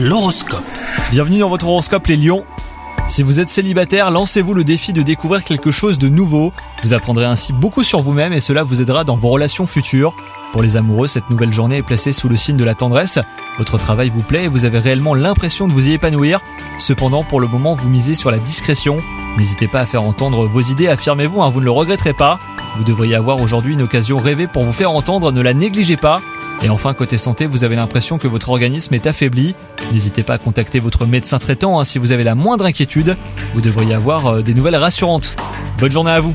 L'horoscope. Bienvenue dans votre horoscope les lions. Si vous êtes célibataire, lancez-vous le défi de découvrir quelque chose de nouveau. Vous apprendrez ainsi beaucoup sur vous-même et cela vous aidera dans vos relations futures. Pour les amoureux, cette nouvelle journée est placée sous le signe de la tendresse. Votre travail vous plaît et vous avez réellement l'impression de vous y épanouir. Cependant, pour le moment, vous misez sur la discrétion. N'hésitez pas à faire entendre vos idées, affirmez-vous, hein, vous ne le regretterez pas. Vous devriez avoir aujourd'hui une occasion rêvée pour vous faire entendre, ne la négligez pas. Et enfin, côté santé, vous avez l'impression que votre organisme est affaibli. N'hésitez pas à contacter votre médecin traitant hein, si vous avez la moindre inquiétude. Vous devriez avoir euh, des nouvelles rassurantes. Bonne journée à vous